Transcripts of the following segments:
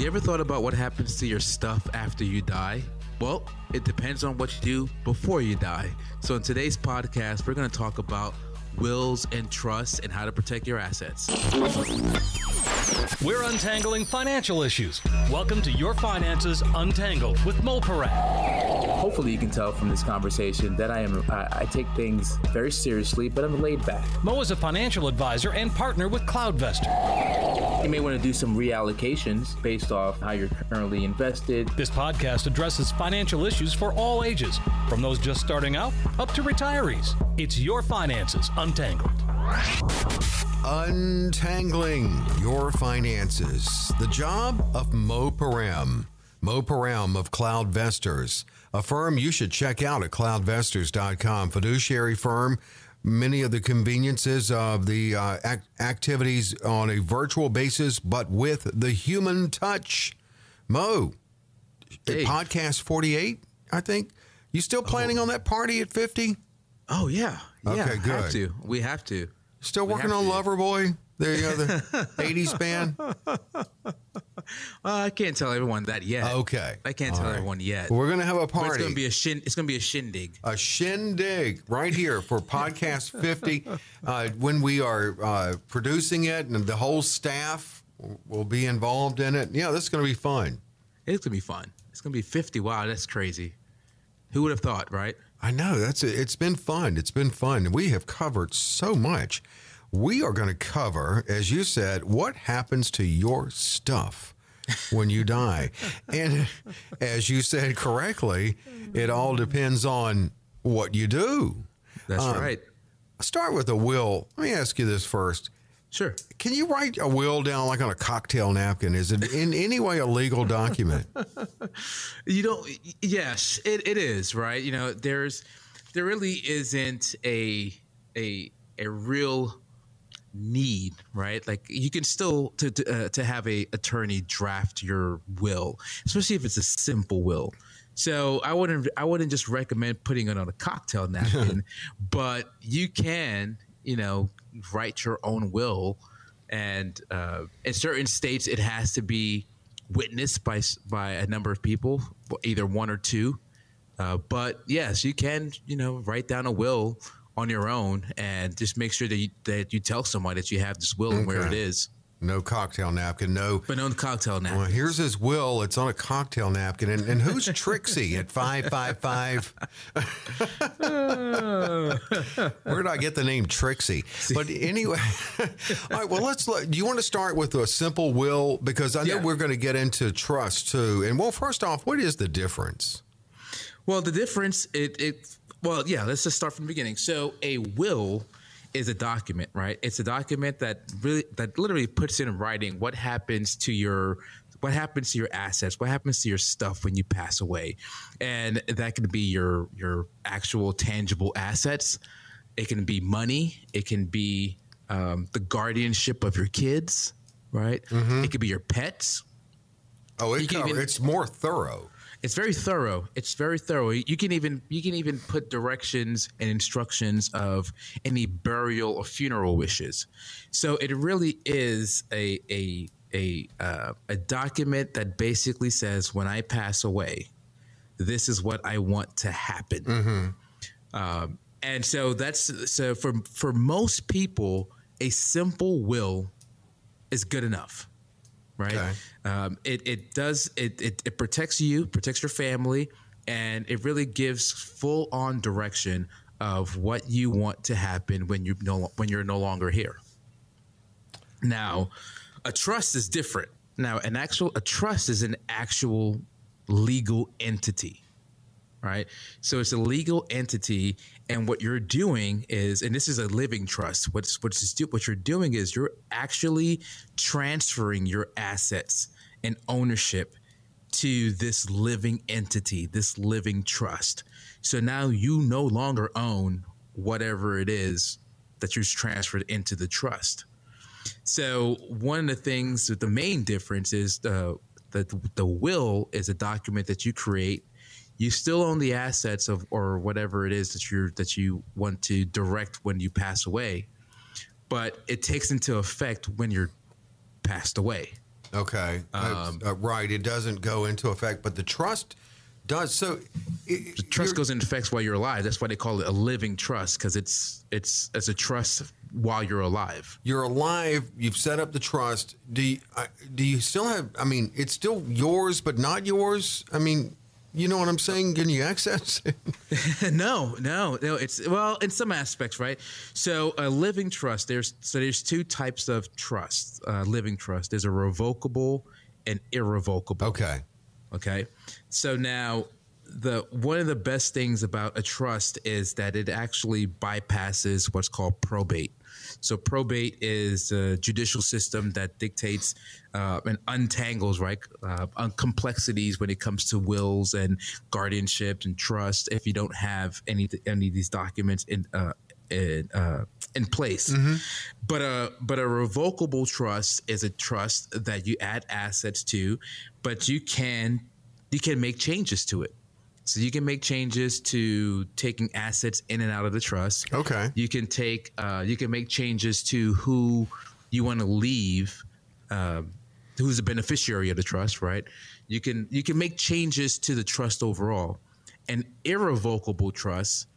You ever thought about what happens to your stuff after you die? Well, it depends on what you do before you die. So, in today's podcast, we're going to talk about wills and trusts and how to protect your assets. We're untangling financial issues. Welcome to Your Finances Untangled with Mo Piram. Hopefully, you can tell from this conversation that I am I, I take things very seriously, but I'm laid back. Mo is a financial advisor and partner with CloudVestor. You may want to do some reallocations based off how you're currently invested. This podcast addresses financial issues for all ages, from those just starting out up to retirees. It's Your Finances Untangled. Untangling your finances. The job of Mo Piram. Mo Piram of CloudVestors, a firm you should check out at cloudvestors.com. Fiduciary firm, many of the conveniences of the uh, act- activities on a virtual basis, but with the human touch. Mo, Hey. podcast 48, I think. You still planning on that party at 50? Oh yeah, yeah. Okay, Have good. to. We have to. Still working on to. Loverboy? There you go, the 80s band. Uh, I can't tell everyone that yet. Okay. I can't All tell right. everyone yet. We're going to have a But it's party. gonna be a shin. It's gonna be a shindig. a shindig right here for podcast 50 uh, when we are uh, producing it and the whole staff will be involved in it yeah this is going to be fun It's gonna be fun. It's gonna be 50. Wow, that's crazy. Who would have thought, right? i know that's it. it's been fun it's been fun we have covered so much we are going to cover as you said what happens to your stuff when you die and as you said correctly it all depends on what you do That's Um, right. start with a will let me ask you this first Sure. Can you write a will down like on a cocktail napkin? Is it in any way a legal document? You don't. Yes, it, it is right. You know, there's there really isn't a a a real need, right? Like you can still to to, uh, to have a attorney draft your will, especially if it's a simple will. So I wouldn't I wouldn't just recommend putting it on a cocktail napkin, but you can you know write your own will, and uh, in certain states it has to be witnessed by by a number of people, either one or two. Uh, but yes, you can you know write down a will on your own and just make sure that you, that you tell someone that you have this will and where it is. No cocktail napkin. No. But on the cocktail napkin. Well, here's his will. It's on a cocktail napkin. And, and who's Trixie at 555? Where did I get the name Trixie? But anyway, all right, well, let's look. Do you want to start with a simple will? Because I know Yeah. we're going to get into trust too. And well, first off, what is the difference? Well, the difference, it, it, well, yeah, let's just start from the beginning. So, a will is a document, right? It's a document that really, that literally puts in writing what happens to your, what happens to your assets, what happens to your stuff when you pass away, and that can be your your actual tangible assets. It can be money. It can be um, the guardianship of your kids, right? It could be your pets. Oh, it cover, even- it's more thorough. It's very thorough. It's very thorough. You can even you can even put directions and instructions of any burial or funeral wishes. So it really is a a a uh, a document that basically says when I pass away, this is what I want to happen. Um, and so that's so for for most people, a simple will is good enough right? Okay. Um, it it does it, it it protects you, protects your family, and it really gives full on direction of what you want to happen when you no when you're no longer here. Now, a trust is different. Now, an actual a trust is an actual legal entity right? So it's a legal entity, and what you're doing is, and this is a living trust. What's what's what you're doing is you're actually transferring your assets and ownership to this living entity, this living trust. So now you no longer own whatever it is that you've transferred into the trust. So one of the things, the main difference is the that the will is a document that you create you still own the assets of or whatever it is that you that you want to direct when you pass away but it takes into effect when you're passed away Okay. Um, uh, right. It doesn't go into effect, but the trust does. So it, the trust goes into effect while you're alive. That's why they call it a living trust because it's it's as a trust while you're alive. You're alive. You've set up the trust. Do you, uh, do you still have? I mean, it's still yours, but not yours. I mean, you know what I'm saying? Can you access no, no, no. It's well, in some aspects, right? So a living trust. There's so there's two types of trust. Uh, living trust. There's a revocable and irrevocable. Okay. Okay. So now the one of the best things about a trust is that it actually bypasses what's called probate. So probate is a judicial system that dictates uh, and untangles right uh, complexities when it comes to wills and guardianships and trust. If you don't have any any of these documents in uh, in, uh, in place. Mm-hmm. But a but a revocable trust is a trust that you add assets to, but you can you can make changes to it. So you can make changes to taking assets in and out of the trust. Okay. You can take uh, you can make changes to who you want to leave, uh, who's the beneficiary of the trust, right? You can you can make changes to the trust overall. An irrevocable trust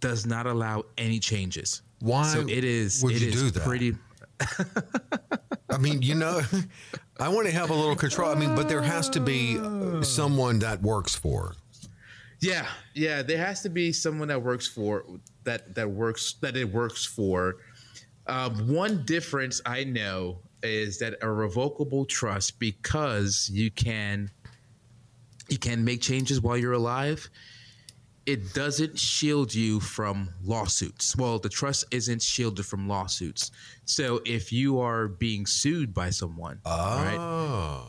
does not allow any changes. Why? So it is. Would it you is do that? Pretty. I mean, you know, I want to have a little control. I mean, but there has to be someone that works for. Yeah, yeah. There has to be someone that works for that that works that it works for. Um, one difference I know is that a revocable trust because you can you can make changes while you're alive it doesn't shield you from lawsuits. Well, the trust isn't shielded from lawsuits. So if you are being sued by someone, oh. right,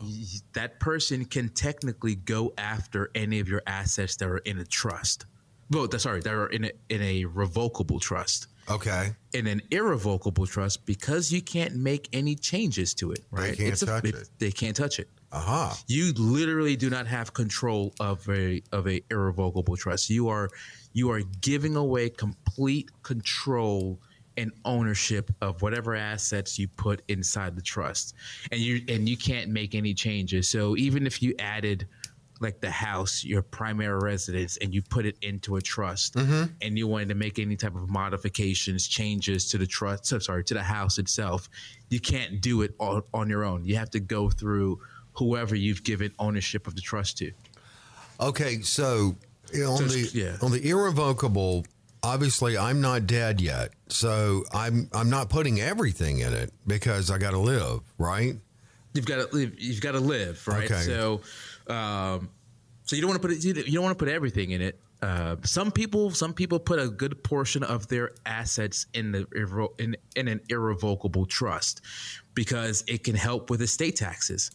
that person can technically go after any of your assets that are in a trust. Well, sorry, that are in a, in a revocable trust. Okay. In an irrevocable trust, because you can't make any changes to it, right? They can't it's touch a, it, it. They can't touch it. Uh-huh. You literally do not have control of a of a irrevocable trust. You are you are giving away complete control and ownership of whatever assets you put inside the trust. And you and you can't make any changes. So even if you added like the house, your primary residence, and you put it into a trust, mm-hmm. and you wanted to make any type of modifications, changes to the trust, so sorry, to the house itself, you can't do it all on your own. You have to go through whoever you've given ownership of the trust to. Okay, so on so the yeah. on the irrevocable, obviously I'm not dead yet, so I'm I'm not putting everything in it because I got to live, right? You've got to live. You've got to live, right? Okay. So, um, so you don't want to put it, you don't want to put everything in it. Uh, some people, some people put a good portion of their assets in the in, in an irrevocable trust because it can help with estate taxes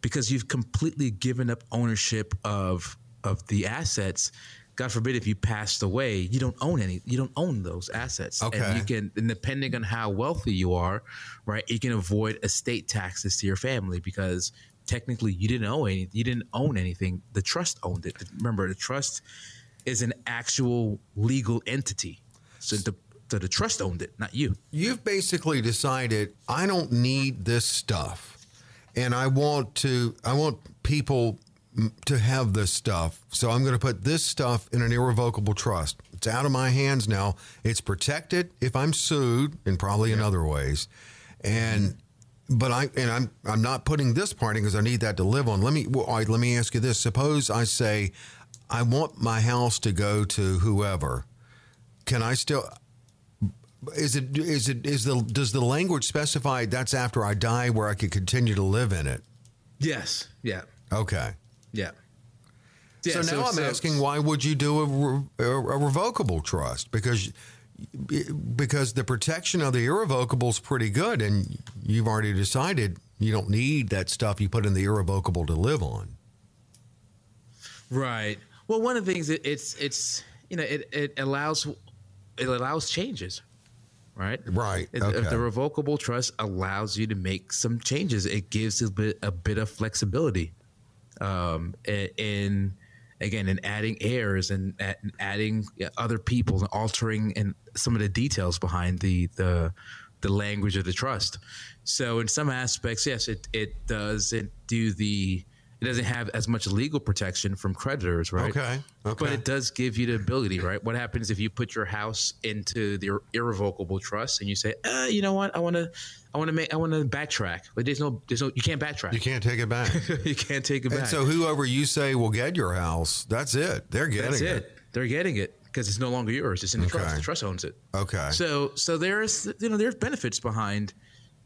because you've completely given up ownership of of the assets. God forbid if you passed away, you don't own any. You don't own those assets. Okay. And you can, and depending on how wealthy you are, right, you can avoid estate taxes to your family because technically you didn't own any. You didn't own anything. The trust owned it. Remember, the trust is an actual legal entity. So the so the trust owned it, not you. You've basically decided I don't need this stuff and I want to I want people to have this stuff. So I'm going to put this stuff in an irrevocable trust. It's out of my hands now. It's protected if I'm sued and probably yeah. in other ways. And but I and I'm I'm not putting this part in because I need that to live on. Let me well, right, let me ask you this. Suppose I say I want my house to go to whoever. Can I still is it is it is the does the language specify that's after I die where I could continue to live in it? Yes. Yeah. Okay. Yeah. yeah so now so, I'm so, asking, why would you do a, a, a, revocable trust? Because because the protection of the irrevocable is pretty good, and you've already decided you don't need that stuff you put in the irrevocable to live on. Right. Well, one of the things it, it's it's you know it, it allows it allows changes right? Right. Okay. If the revocable trust allows you to make some changes, it gives a bit a bit of flexibility. Um, in again, and adding heirs and, adding other people and altering and some of the details behind the the the language of the trust. So in some aspects, yes, it it does it do the it doesn't have as much legal protection from creditors, right? Okay, okay. But it does give you the ability, right? What happens if you put your house into the irrevocable trust and you say, uh, you know what, I want to, I want to make, I want to backtrack. But there's no, there's no, you can't backtrack. You can't take it back. you can't take it back. And so whoever you say will get your house, that's it. They're getting That's it. it. They're getting it because it's no longer yours. It's in the trust. The trust owns it. Okay. So so there's you know there's benefits behind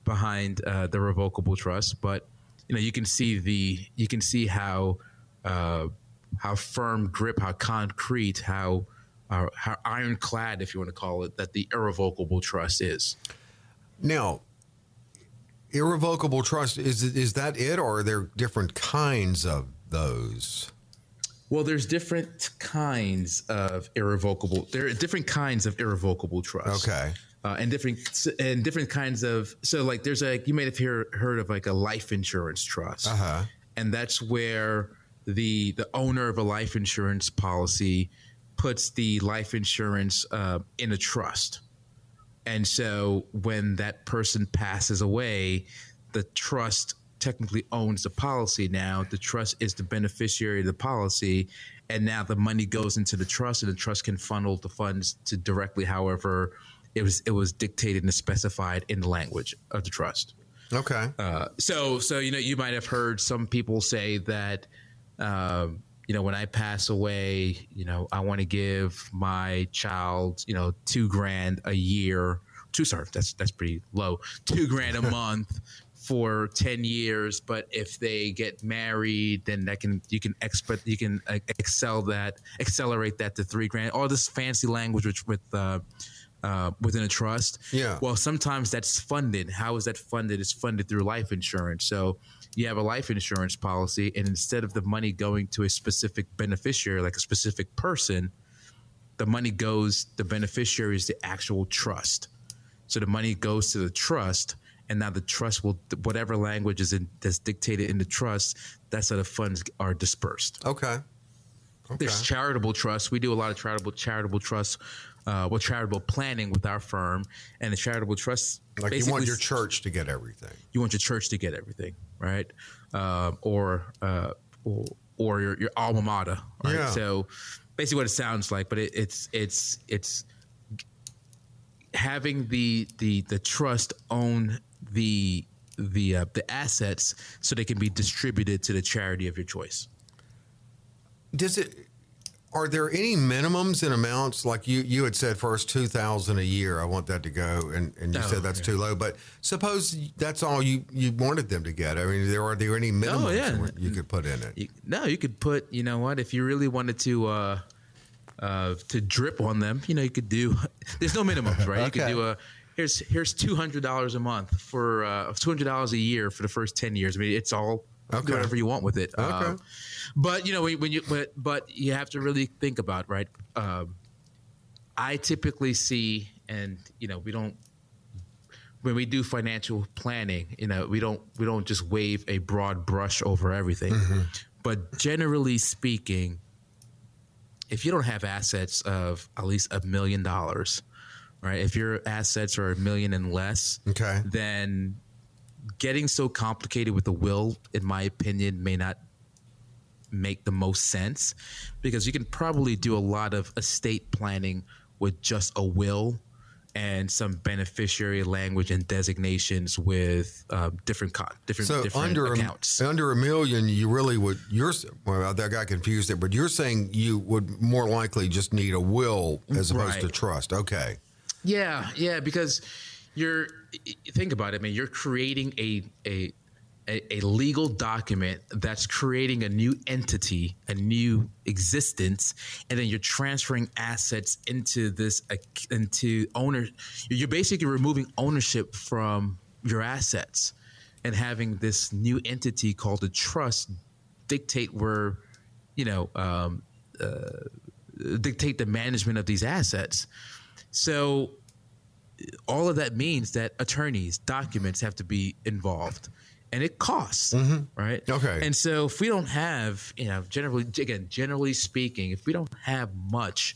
behind uh, the revocable trust, but you know you can see the you can see how uh, how firm grip, how concrete, how uh, how ironclad, if you want to call it, that the irrevocable trust is. Now, irrevocable trust is is that it, or are there different kinds of those? Well, there's different kinds of irrevocable. There are different kinds of irrevocable trust. Okay. Uh, and different and different kinds of so like there's a you may have hear, heard of like a life insurance trust, Uh-huh. and that's where the the owner of a life insurance policy puts the life insurance uh, in a trust, and so when that person passes away, the trust technically owns the policy now. The trust is the beneficiary of the policy, and now the money goes into the trust, and the trust can funnel the funds to directly however it was it was dictated and specified in the language of the trust. Okay. Uh, so so you know you might have heard some people say that um, you know when I pass away, you know I want to give my child you know two grand a year. Two sorry, that's that's pretty low. Two grand a month for 10 years but if they get married then that can you can expert you can uh, excel that accelerate that to three grand all this fancy language which with uh, uh, within a trust Yeah. well sometimes that's funded how is that funded it's funded through life insurance so you have a life insurance policy and instead of the money going to a specific beneficiary like a specific person the money goes the beneficiary is the actual trust so the money goes to the trust, and now the trust will whatever language is in, that's dictated in the trust. That's how the funds are dispersed. Okay. Okay. There's charitable trusts. We do a lot of charitable charitable trusts, uh, well, charitable planning with our firm, and the charitable trust. Like you want your church to get everything. you want your church to get everything, right? Um, or, uh, or or your your alma mater, right? Yeah. So basically, what it sounds like, but it, it's it's it's having the the the trust own the the uh, the assets so they can be distributed to the charity of your choice. Does it? Are there any minimums and amounts? Like you, you had said first two thousand a year. I want that to go, and, and you Oh, said that's yeah. too low. But suppose that's all you, you wanted them to get. I mean, there are there any minimums Oh, yeah. you could put in it? You, no, you could put. You know what? If you really wanted to. Uh, uh, to drip on them, you know, you could do. There's no minimums, right? You could do a. Here's here's two hundred dollars a month for uh, two hundred dollars a year for the first ten years. I mean, it's all can do Okay. whatever you want with it. Okay. Um, but you know when, when you but but you have to really think about right. Um, I typically see, and you know, we don't when we do financial planning, you know, we don't we don't just wave a broad brush over everything. But generally speaking, if you don't have assets of at least a million dollars, right? If your assets are a million and less, Okay. then getting so complicated with the will, in my opinion, may not make the most sense because you can probably do a lot of estate planning with just a will and some beneficiary language and designations with uh, different co- different So different under accounts. a, under a million, you really would. You're well, that got confused there, but you're saying you would more likely just need a will as opposed to trust. Okay. Yeah, yeah, because you're think about it, man. You're creating a a a, legal document that's creating a new entity, a new existence, and then you're transferring assets into this into owner. You're basically removing ownership from your assets and having this new entity called a trust dictate where you know um, uh, dictate the management of these assets. So all of that means that attorneys, documents have to be involved. And it costs, right? Okay. And so if we don't have, you know, generally, again, generally speaking, if we don't have much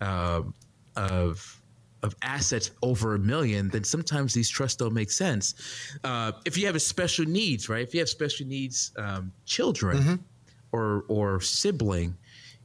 um, of of assets over a million, then sometimes these trusts don't make sense. Uh, if you have a special needs, right? If you have special needs um, children mm-hmm. or or sibling,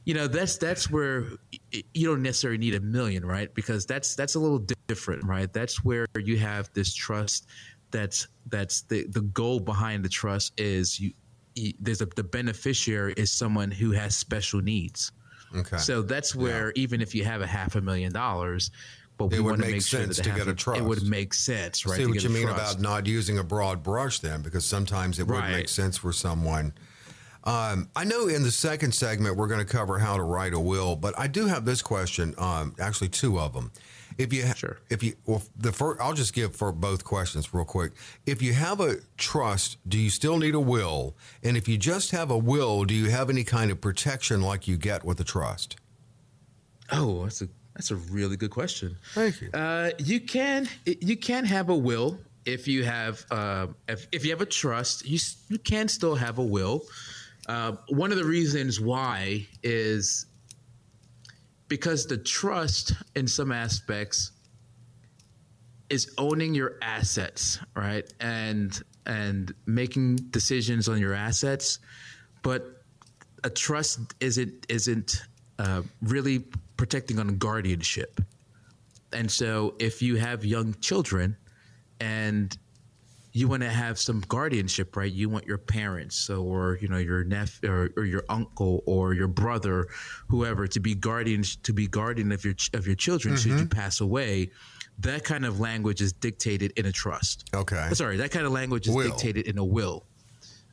you know that's that's where you don't necessarily need a million, right? Because that's that's a little different, right? That's where you have this trust. That's that's the the goal behind the trust is you. you there's a the beneficiary is someone who has special needs. Okay. So that's where yeah. even if you have a half a million dollars, but we want to make sure that to get a trust. It would make sense, right? See what you mean trust. about not using a broad brush, then, because sometimes it right. would make sense for someone. Um, I know in the second segment we're going to cover how to write a will, but I do have this question. Um, actually, two of them. If you sure. if you well, the first, I'll just give for both questions real quick. If you have a trust, do you still need a will? And if you just have a will, do you have any kind of protection like you get with a trust? Oh, that's a that's a really good question. Thank you. Uh, you can you can have a will if you have uh, if, if you have a trust. You you can still have a will. Uh, one of the reasons why is because the trust, in some aspects, is owning your assets, right, and and making decisions on your assets, but a trust isn't isn't uh, really protecting on guardianship. And so if you have young children and you want to have some guardianship, right? You want your parents, so, or you know your nephew or, or, your uncle or your brother, whoever, to be guardians to be guardian of your of your children mm-hmm. should you mm-hmm. pass away. That kind of language is dictated in a trust. Okay, sorry, that kind of language is will. dictated in a will,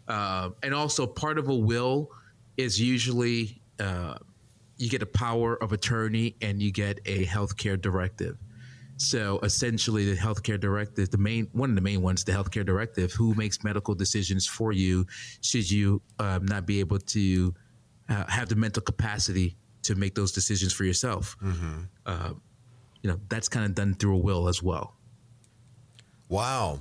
uh, and also part of a will is usually uh, you get a power of attorney and you get a healthcare directive. So essentially, the healthcare directive, the main one of the main ones, the healthcare directive, who makes medical decisions for you, should you um, not be able to uh, have the mental capacity to make those decisions for yourself. Mm-hmm. Uh, you know, that's kind of done through a will as well. Wow.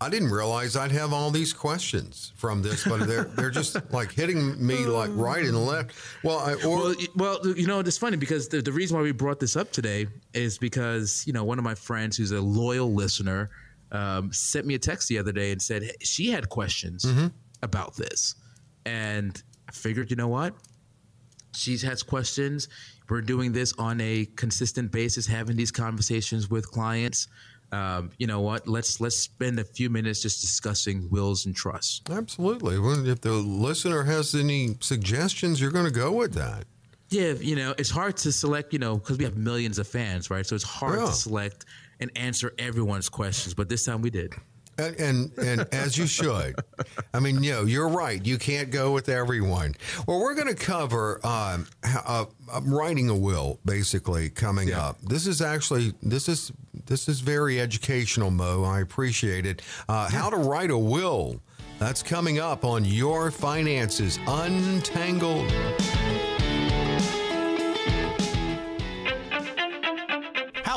I didn't realize I'd have all these questions from this, but they're they're just like hitting me like right and left. Well, I, or, well, well, you know, it's funny because the, the reason why we brought this up today is because you know one of my friends who's a loyal listener um, sent me a text the other day and said she had questions mm-hmm. about this, and I figured, you know what, she has questions. We're doing this on a consistent basis, having these conversations with clients um, you know what? Let's let's spend a few minutes just discussing wills and trusts. Absolutely. Well, if the listener has any suggestions, you're going to go with that. Yeah, you know, it's hard to select, you know, because we have millions of fans, right? So it's hard yeah. to select and answer everyone's questions. But this time we did. And, and, and as you should. I mean, you know, you're right. You can't go with everyone. Well, we're going to cover um, uh, writing a will, basically, coming yeah. up. This is actually this is this is very educational, Mo. I appreciate it. Uh, how to write a will. That's coming up on Your Finances Untangled.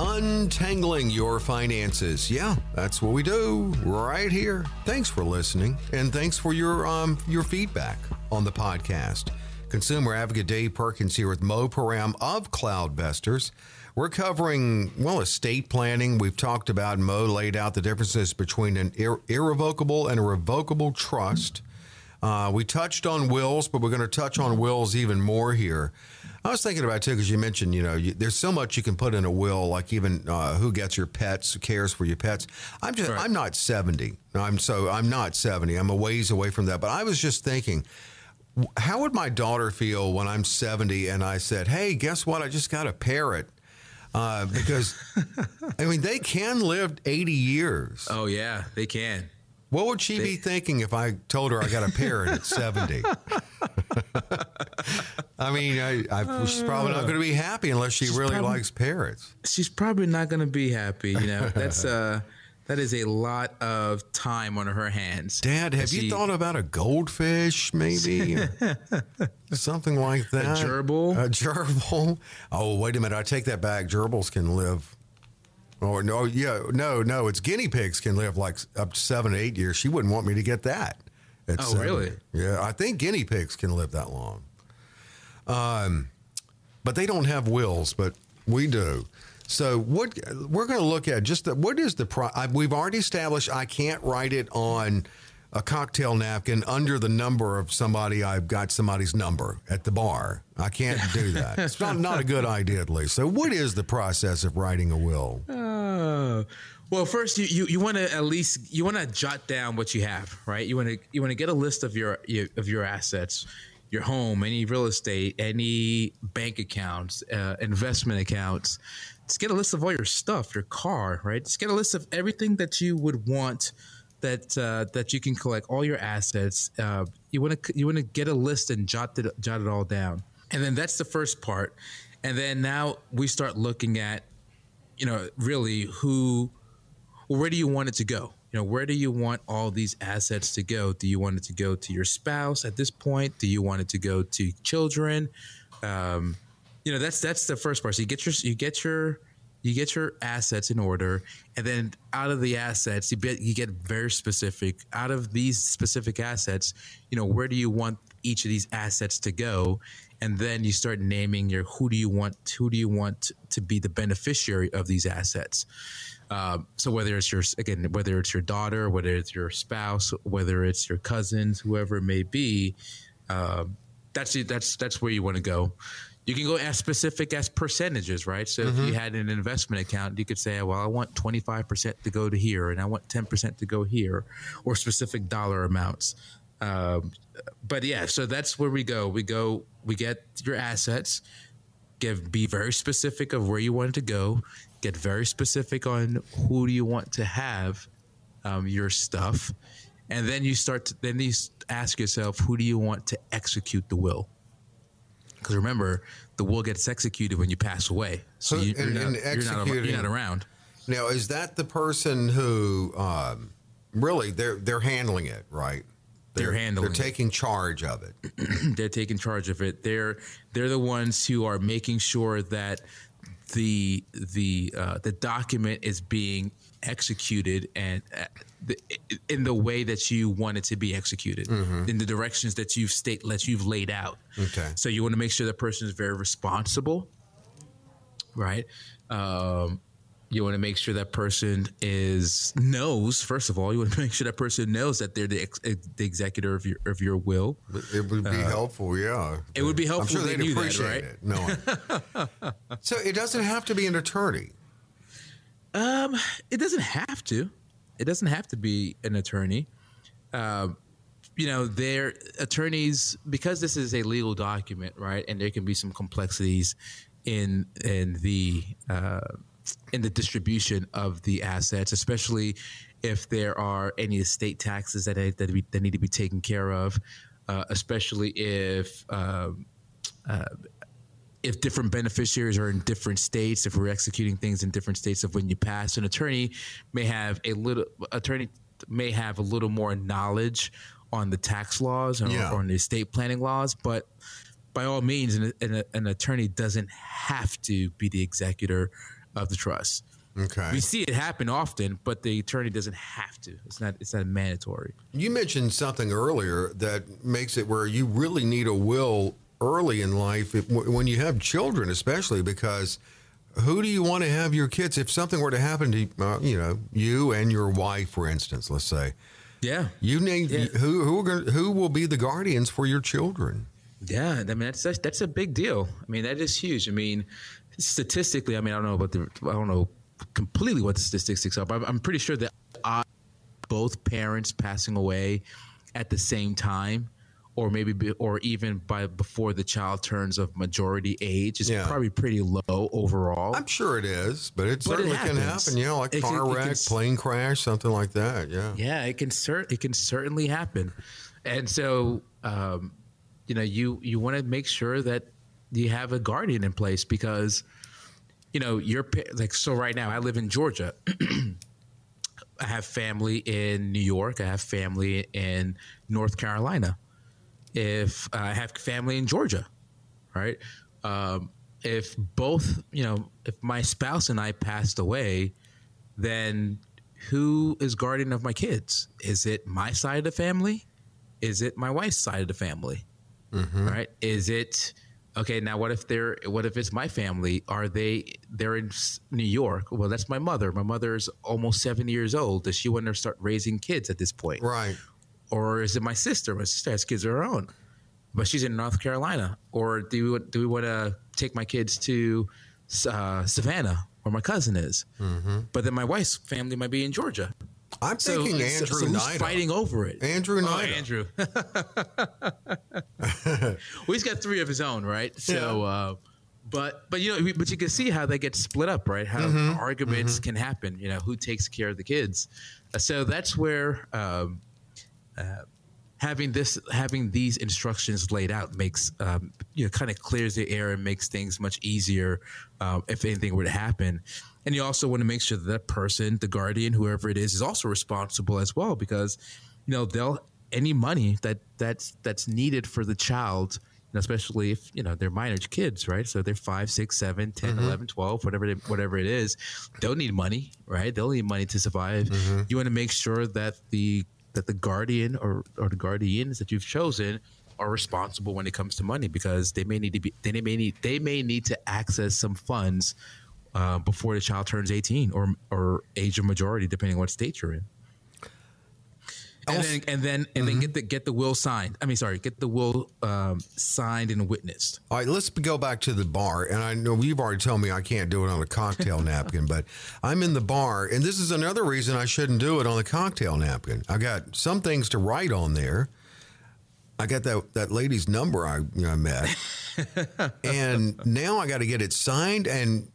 Untangling your finances. Yeah, that's what we do right here. Thanks for listening and thanks for your um your feedback on the podcast. Consumer advocate Dave Perkins here with Mo Piram of CloudVestors. We're covering, well, estate planning. We've talked about, Mo laid out the differences between an ir- irrevocable and a revocable trust. Uh, we touched on wills, but we're going to touch on wills even more here. I was thinking about too because you mentioned, you know, you, there's so much you can put in a will, like even uh, who gets your pets, who cares for your pets. I'm just, right. I'm not 70. I'm so, I'm not 70. I'm a ways away from that. But I was just thinking, How would my daughter feel when I'm 70 and I said, "Hey, guess what? I just got a parrot." Uh, because I mean, they can live 80 years. Oh yeah, they can. What would she They- be thinking if I told her I got a parrot at 70? I mean, I, I, she's probably not going to be happy unless she really probably- likes parrots. She's probably not going to be happy. You know, that's uh, that is a lot of time on her hands. Dad, have you thought about a goldfish, maybe? Something like that. A gerbil? A gerbil. Oh, wait a minute. I take that back. Gerbils can live. Oh, no. Yeah. No, no. It's guinea pigs can live like up to seven, eight years. She wouldn't want me to get that. at Oh, really? Yeah. I think guinea pigs can live that long. Um, but they don't have wills, but we do. So what we're going to look at just the, what is the pro? I, we've already established I can't write it on a cocktail napkin under the number of somebody. I've got somebody's number at the bar. I can't do that. it's not not a good idea at least. So what is the process of writing a will? Oh. Well, first you, you, you want to at least you want to jot down what you have, right? You want to you want to get a list of your, your of your assets, your home, any real estate, any bank accounts, uh, investment accounts. Just get a list of all your stuff, your car, right? Just get a list of everything that you would want that uh, that you can collect, all your assets. Uh, you want to you want to get a list and jot it jot it all down, and then that's the first part. And then now we start looking at you know, really who, where do you want it to go? You know, where do you want all these assets to go? Do you want it to go to your spouse at this point? Do you want it to go to children? Um, you know, that's that's the first part. So you get your you get your you get your assets in order, and then out of the assets, you get you get very specific. Out of these specific assets, you know, where do you want each of these assets to go? And then you start naming your who do you want who do you want to be the beneficiary of these assets? Um, so whether it's your again whether it's your daughter whether it's your spouse whether it's your cousins whoever it may be um, that's that's that's where you want to go. You can go as specific as percentages right? So if you had an investment account you could say well i want 25% to go to here and i want 10% to go here or specific dollar amounts um, but yeah, so that's where we go. We go, we get your assets, give be very specific of where you want to go, get very specific on who do you want to have um, your stuff, and then you start. To, then you ask yourself, who do you want to execute the will? Because remember, the will gets executed when you pass away. So you, you're, and- not, not, you're not around. Now, is that the person who um, really they're they're handling it, right? They're handling They're it. taking charge of it. they're taking charge of it. They're they're the ones who are making sure that the the uh, the document is being executed and uh, the, in the way that you want it to be executed in the directions that you've state that you've laid out. Okay. So you want to make sure that person is very responsible, right? Um, you want to make sure that person is knows first of all. You want to make sure that person knows that they're the, ex, the executor of your of your will. It would be helpful, yeah. Uh, It would be helpful. I'm sure they'd knew that, appreciate right? it. No. so it doesn't have to be an attorney. Um, it doesn't have to. It doesn't have to be an attorney. Um, you know, their attorneys because this is a legal document, right? And there can be some complexities in in the uh, in the distribution of the assets, especially if there are any estate taxes that that, we, that need to be taken care of, uh, especially if. Um, if different beneficiaries are in different states, if we're executing things in different states of when you pass, an attorney may have a little attorney may have a little more knowledge on the tax laws or, Yeah. or on the estate planning laws, but by all means, an, an, an attorney doesn't have to be the executor of the trust. Okay. We see it happen often, but the attorney doesn't have to. It's not. It's not mandatory. You mentioned something earlier that makes it where you really need a will early in life if, when you have children, especially because who do you want to have your kids if something were to happen to uh, you know you and your wife, for instance, let's say Yeah. you need Yeah. who who are going who will be the guardians for your children? Yeah, I mean that's, that's that's a big deal. I mean that is huge. I mean, statistically, I mean I don't know about the I don't know completely what the statistics are, but I'm, pretty sure that I, both parents passing away at the same time or maybe be, or even by before the child turns of majority age is Yeah. probably pretty low overall. I'm sure it is, but it But it certainly can happens. happen. Yeah, like It car can wreck, s- plane crash, something like that. Yeah. Yeah, it can cer- it can certainly happen, and so um, you know you you want to make sure that you have a guardian in place because you know you're like so right now I live in Georgia. I have family in New York. I have family in North Carolina. If I have family in Georgia, right? Um, if both, you know, if my spouse and I passed away, then who is guardian of my kids? Is it my side of the family? Is it my wife's side of the family? Right? Is it okay? Now, what if they're? What if it's my family? Are they? They're in New York. Well, that's my mother. My mother is almost seventy years old. Does she want to start raising kids at this point? Right. or is it my sister? My sister has kids of her own, but she's in North Carolina. Or do we do we want to take my kids to uh, Savannah, where my cousin is? But then my wife's family might be in Georgia. I'm So, thinking Andrew so who's Nida. fighting over it? Andrew Oh, Andrew. well, he's got three of his own, right? So, uh, but but you know, but you can see how they get split up, right? How Mm-hmm. arguments can happen. You know, who takes care of the kids? Uh, so that's where um, uh, having this having these instructions laid out makes um, you know kind of clears the air and makes things much easier um, if anything were to happen. And you also want to make sure that that person, the guardian, whoever it is, is also responsible as well because you know they'll any money that that's that's needed for the child especially if you know they're minor kids right? So they're 5 6 7 10 mm-hmm. 11 12 whatever they, whatever it is they'll need money right? They'll need money to survive. Mm-hmm. You want to make sure that the that the guardian or or the guardians that you've chosen are responsible when it comes to money because they may need to be they may need they may need to access some funds uh, before the child turns 18 or or age of majority depending on what state you're in and then and then and then get the get the will signed. I mean, sorry, get the will um, signed and witnessed. All right, let's go back to the bar. And I know you've already told me I can't do it on a cocktail napkin, but I'm in the bar, and this is another reason I shouldn't do it on a cocktail napkin. I got some things to write on there. I got that that lady's number I you know, I met, and now I got to get it signed. And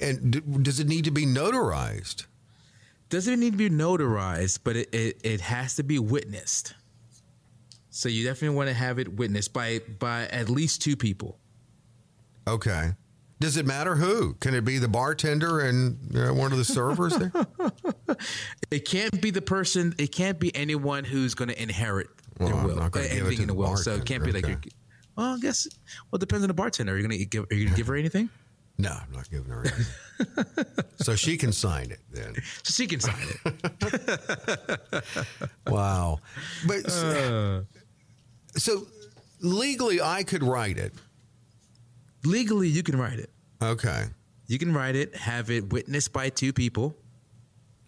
and does it need to be notarized? Doesn't need to be notarized, but it, it, it has to be witnessed. So you definitely want to have it witnessed by by at least two people. Okay. Does it matter who? Can it be the bartender and you know, one of the servers there? It can't be the person. It can't be anyone who's going to inherit Well, their will, not gonna give it anything to in the the will. So it can't be like. well, I guess. Well, it depends on the bartender. Are you going to give? Are you going to give her anything? No, I'm not giving her anything. so she can sign it then. So she can sign it. Wow. But Uh. so legally, I could write it. Legally, you can write it. Okay. You can write it, have it witnessed by two people,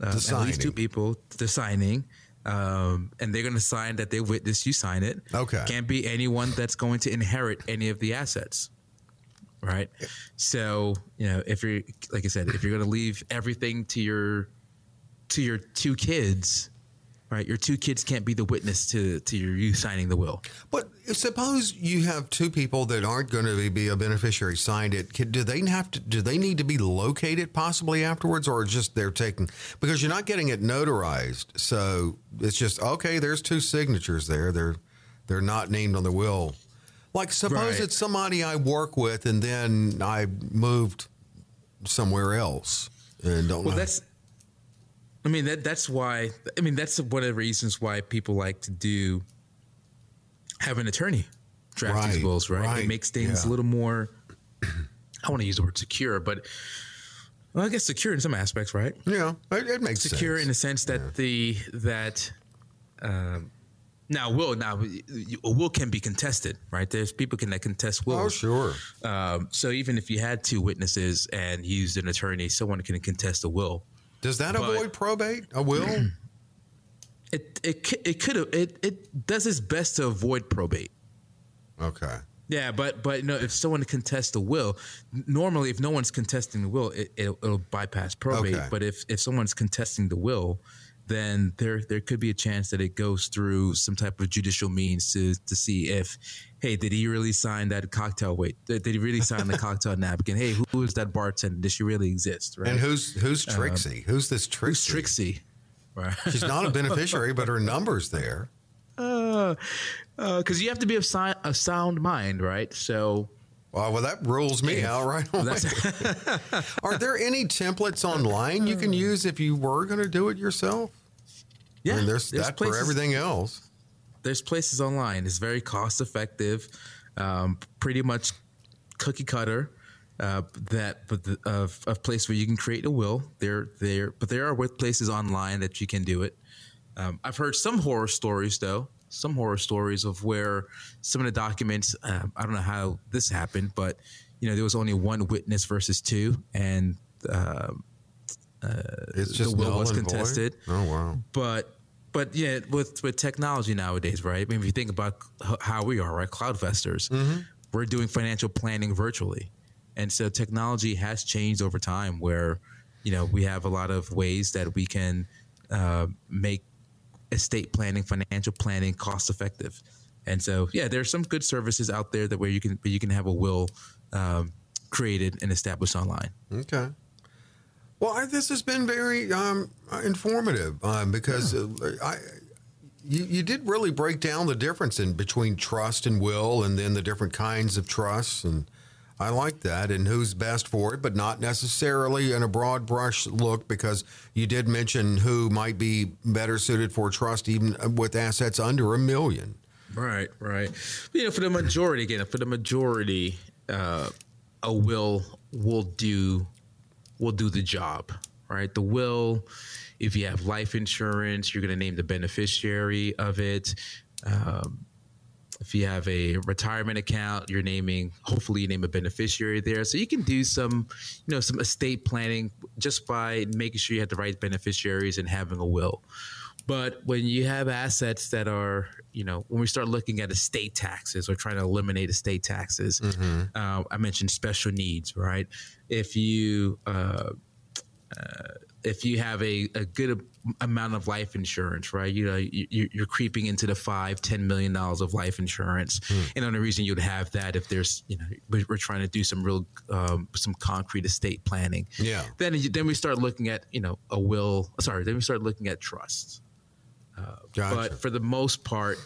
uh, at least two people, the signing, um, and they're going to sign that they witnessed you sign it. Okay. Can't be anyone that's going to inherit any of the assets. Right. So you know, if you're like I said, if you're going to leave everything to your to your two kids, right? Your two kids can't be the witness to to your you signing the will. But suppose you have two people that aren't going to be a beneficiary signed it. Can- Do they have to? Do they need to be located possibly afterwards, or just they're taking because you're not getting it notarized? So it's just okay. There's two signatures there. They're they're not named on the will. Like suppose Right. it's somebody I work with, and then I moved somewhere else and don't Well, know. that's. I mean that that's why. I mean that's one of the reasons why people like to do have an attorney draft Right, these wills. Right, right, it makes things yeah. a little more. I want to use the word secure, but well, I guess secure in some aspects, right? yeah, it, it makes Secure sense. in the sense that the that. Um, now, will now a will can be contested, right? There's people can that contest wills. Oh, sure. Um, so even if you had two witnesses and used an attorney, someone can contest a will. Does that But- avoid probate? A will? It it it could it it does its best to avoid probate. okay. Yeah, but but you know if someone contests the will, normally if no one's contesting the will, it, it'll, it'll bypass probate. Okay. But if if someone's contesting the will, then there there could be a chance that it goes through some type of judicial means to to see if, hey, did he really sign that cocktail wait? Did he really sign the cocktail napkin? Hey, who is that bartender? Does she really exist? Right? And who's who's Trixie? who's this Trixie? Who's Trixie? Right. She's not a beneficiary, but her number's there. Uh, because uh, you have to be of si- a sound mind, right? So. Well, well, that rules me out right away. Are there any templates online you can use if you were going to do it yourself? Yeah, I mean, there's, there's that places, for everything else. There's places online. It's very cost effective, um, pretty much cookie cutter. Uh, that but the, of a place where you can create a will. There, there, but there are places online that you can do it. Um, I've heard some horror stories though some horror stories of where some of the documents. Uh, I don't know how this happened, but you know there was only one witness versus two, and uh, uh, it's just the will was contested. Void? Oh wow! But but yeah, with with technology nowadays, right? I mean, if you think about how we are, right? CloudVestors, mm-hmm. we're doing financial planning virtually, and so technology has changed over time. Where you know we have a lot of ways that we can uh, make estate planning, financial planning, cost effective. And so, yeah, there are some good services out there that where you can you can have a will um, created and established online. Okay. Well, I, this has been very um, informative um, because yeah. uh, I, you, you did really break down the difference in between trust and will, and then the different kinds of trusts and I like that. And who's best for it, but not necessarily in a broad brush look, because you did mention who might be better suited for trust, even with assets under a million. Right, right. You know, for the majority, again, for the majority, uh, a will will do will do the job. Right, the will. If you have life insurance, you're going to name the beneficiary of it. Um, if you have a retirement account, you're naming, hopefully you name a beneficiary there. So you can do some, you know, some estate planning just by making sure you have the right beneficiaries and having a will. But when you have assets that are, you know, when we start looking at estate taxes or trying to eliminate estate taxes, mm-hmm. uh, I mentioned special needs, right? If you, uh, uh, if you have a, a good amount of life insurance, right? You know, you, are creeping into the five, ten million dollars of life insurance, mm. and the only reason you'd have that if there's, you know, we're trying to do some real, um, some concrete estate planning. Yeah. Then, then we start looking at, you know, a will. Sorry, then we start looking at trusts. Uh, gotcha. But for the most part,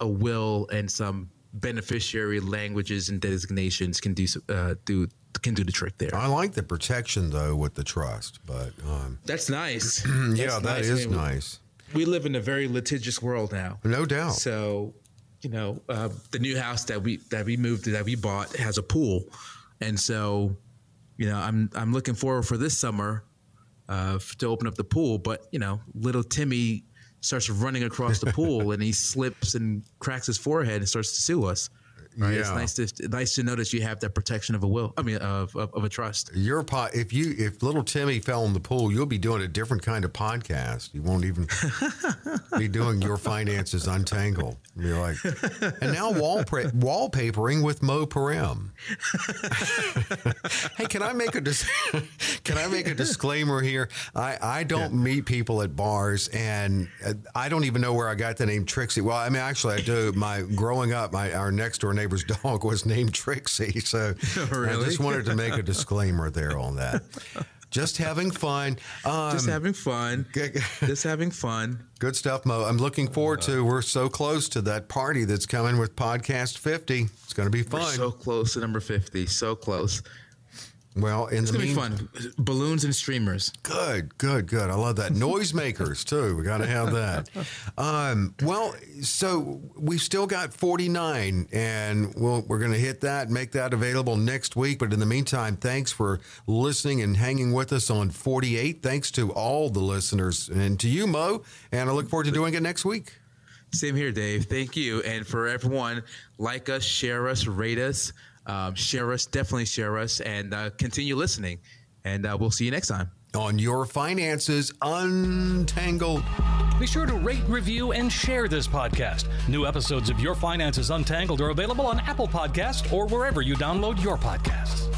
a will and some beneficiary languages and designations can do uh, do can do the trick there. I like the protection though with the trust, but um, that's nice. yeah, that's that nice. is I mean, nice. We, we live in a very litigious world now, no doubt. So, you know, uh, the new house that we that we moved to that we bought has a pool, and so, you know, I'm I'm looking forward for this summer uh, to open up the pool. But you know, little Timmy starts running across the pool and he slips and cracks his forehead and starts to sue us. Right? Yeah. It's nice to nice to that you have that protection of a will. I mean, of of, of a trust. Your pot. If you if little Timmy fell in the pool, you'll be doing a different kind of podcast. You won't even be doing your finances untangled. Be like, and now wallpa- wallpapering with Mo Piram. hey, can I make a dis- can I make a disclaimer here? I I don't yeah. meet people at bars, and uh, I don't even know where I got the name Trixie. Well, I mean, actually, I do. My growing up, my our next door neighbor's dog was named Trixie. So really? I just wanted to make a disclaimer there on that. Just having fun. Um, just having fun. just having fun. Good stuff, Mo. I'm looking forward to. We're so close to that party that's coming with Podcast 50. It's going to be fun. We're so close to number 50. So close. Well, in it's the gonna mean- be fun. Balloons and streamers. Good, good, good. I love that. Noisemakers too. We got to have that. Um, well, so we've still got 49, and we'll, we're going to hit that, make that available next week. But in the meantime, thanks for listening and hanging with us on 48. Thanks to all the listeners and to you, Mo. And I look forward to doing it next week. Same here, Dave. Thank you. And for everyone, like us, share us, rate us um, share us, definitely share us, and uh, continue listening. And uh, we'll see you next time on Your Finances Untangled. Be sure to rate, review, and share this podcast. New episodes of Your Finances Untangled are available on Apple Podcast or wherever you download your podcasts